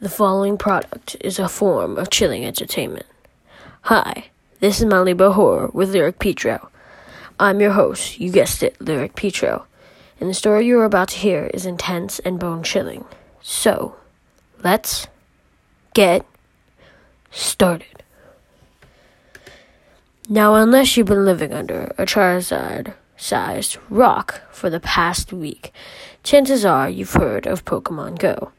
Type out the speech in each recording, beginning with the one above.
The following product is a form of chilling entertainment. Hi, this is Malibu Horror with Lyric Petro. I'm your host, you guessed it, Lyric Petro, and the story you're about to hear is intense and bone chilling. So, let's get started. Now, unless you've been living under a Charizard sized rock for the past week, chances are you've heard of Pokemon Go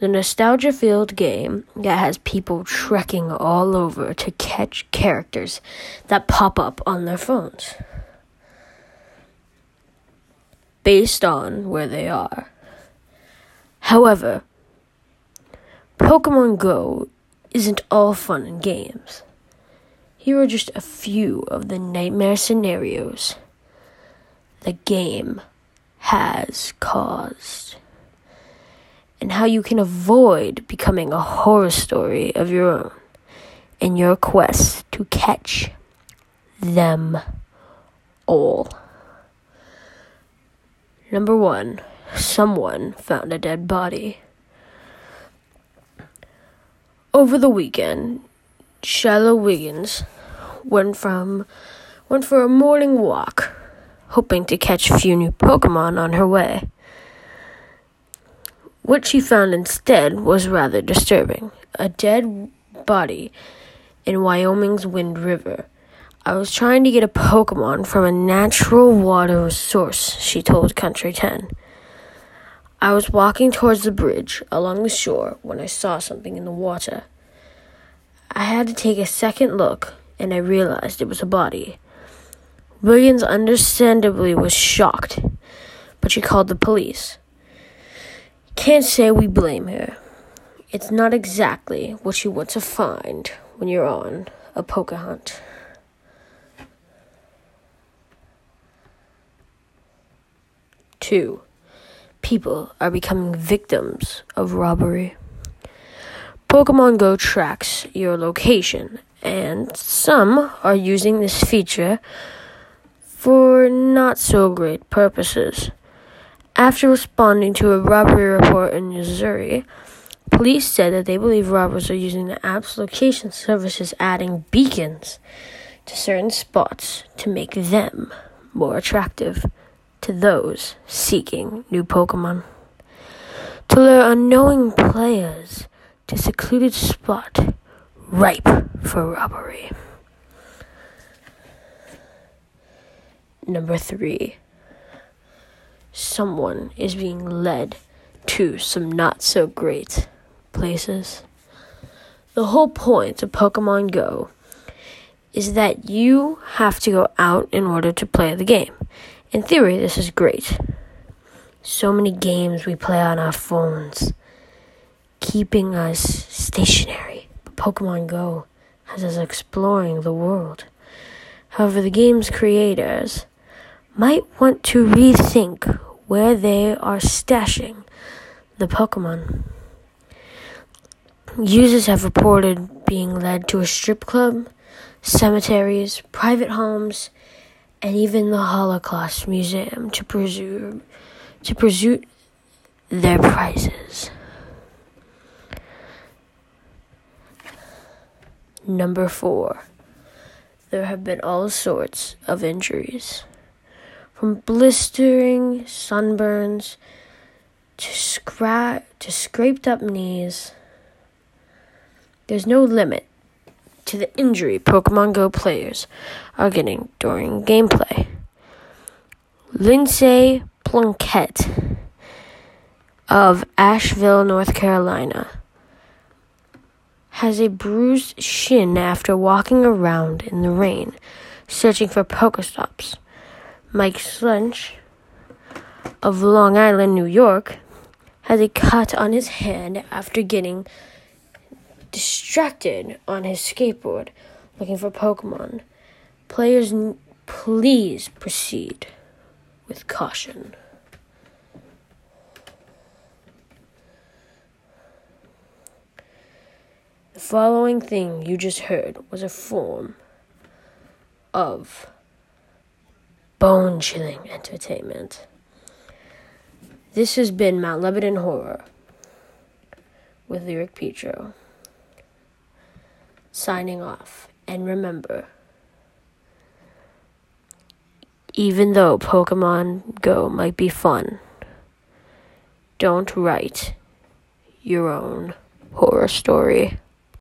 the nostalgia filled game that has people trekking all over to catch characters that pop up on their phones based on where they are. However, Pokemon Go isn't all fun and games. Here are just a few of the nightmare scenarios the game has caused and how you can avoid becoming a horror story of your own in your quest to catch them all. Number one, someone found a dead body. Over the weekend, Shayla Wiggins went from went for a morning walk, hoping to catch a few new Pokemon on her way. What she found instead was rather disturbing a dead body in Wyoming's Wind River. I was trying to get a Pokemon from a natural water source, she told County 10. I was walking towards the bridge along the shore when I saw something in the water. I had to take a second look and I realized it was a body. Williams understandably was shocked, but she called the police. Can't say we blame her. It's not exactly what you want to find when you're on a poker hunt. Two, people are becoming victims of robbery. Pokemon Go tracks your location, and some are using this feature for not so great purposes. After responding to a robbery report in Missouri, police said that they believe robbers are using the app's location services adding beacons to certain spots to make them more attractive to those seeking new Pokemon. To lure unknowing players to secluded spot ripe for robbery. Number three someone is being led to some not so great places. The whole point of Pokemon Go is that you have to go out in order to play the game. In theory, this is great. So many games we play on our phones, keeping us stationary. But Pokemon Go has us exploring the world. However, the game's creators might want to rethink where they are stashing the Pokemon. Users have reported being led to a strip club, cemeteries, private homes, and even the Holocaust Museum to pursue to pursue their prizes. Number four. There have been all sorts of injuries from blistering sunburns to scra- to scraped up knees. There's no limit to the injury Pokemon Go players are getting during gameplay. Lindsay Plunkett of Asheville, North Carolina, has a bruised shin after walking around in the rain searching for Pokestops. Mike Slench of Long Island, New York, has a cut on his hand after getting distracted on his skateboard looking for Pokemon. Players, please proceed with caution. The following thing you just heard was a form of bone chilling entertainment. This has been Mount Lebanon Horror with Lyric Petro. Signing off. And remember, even though Pokemon Go might be fun, don't write your own horror story.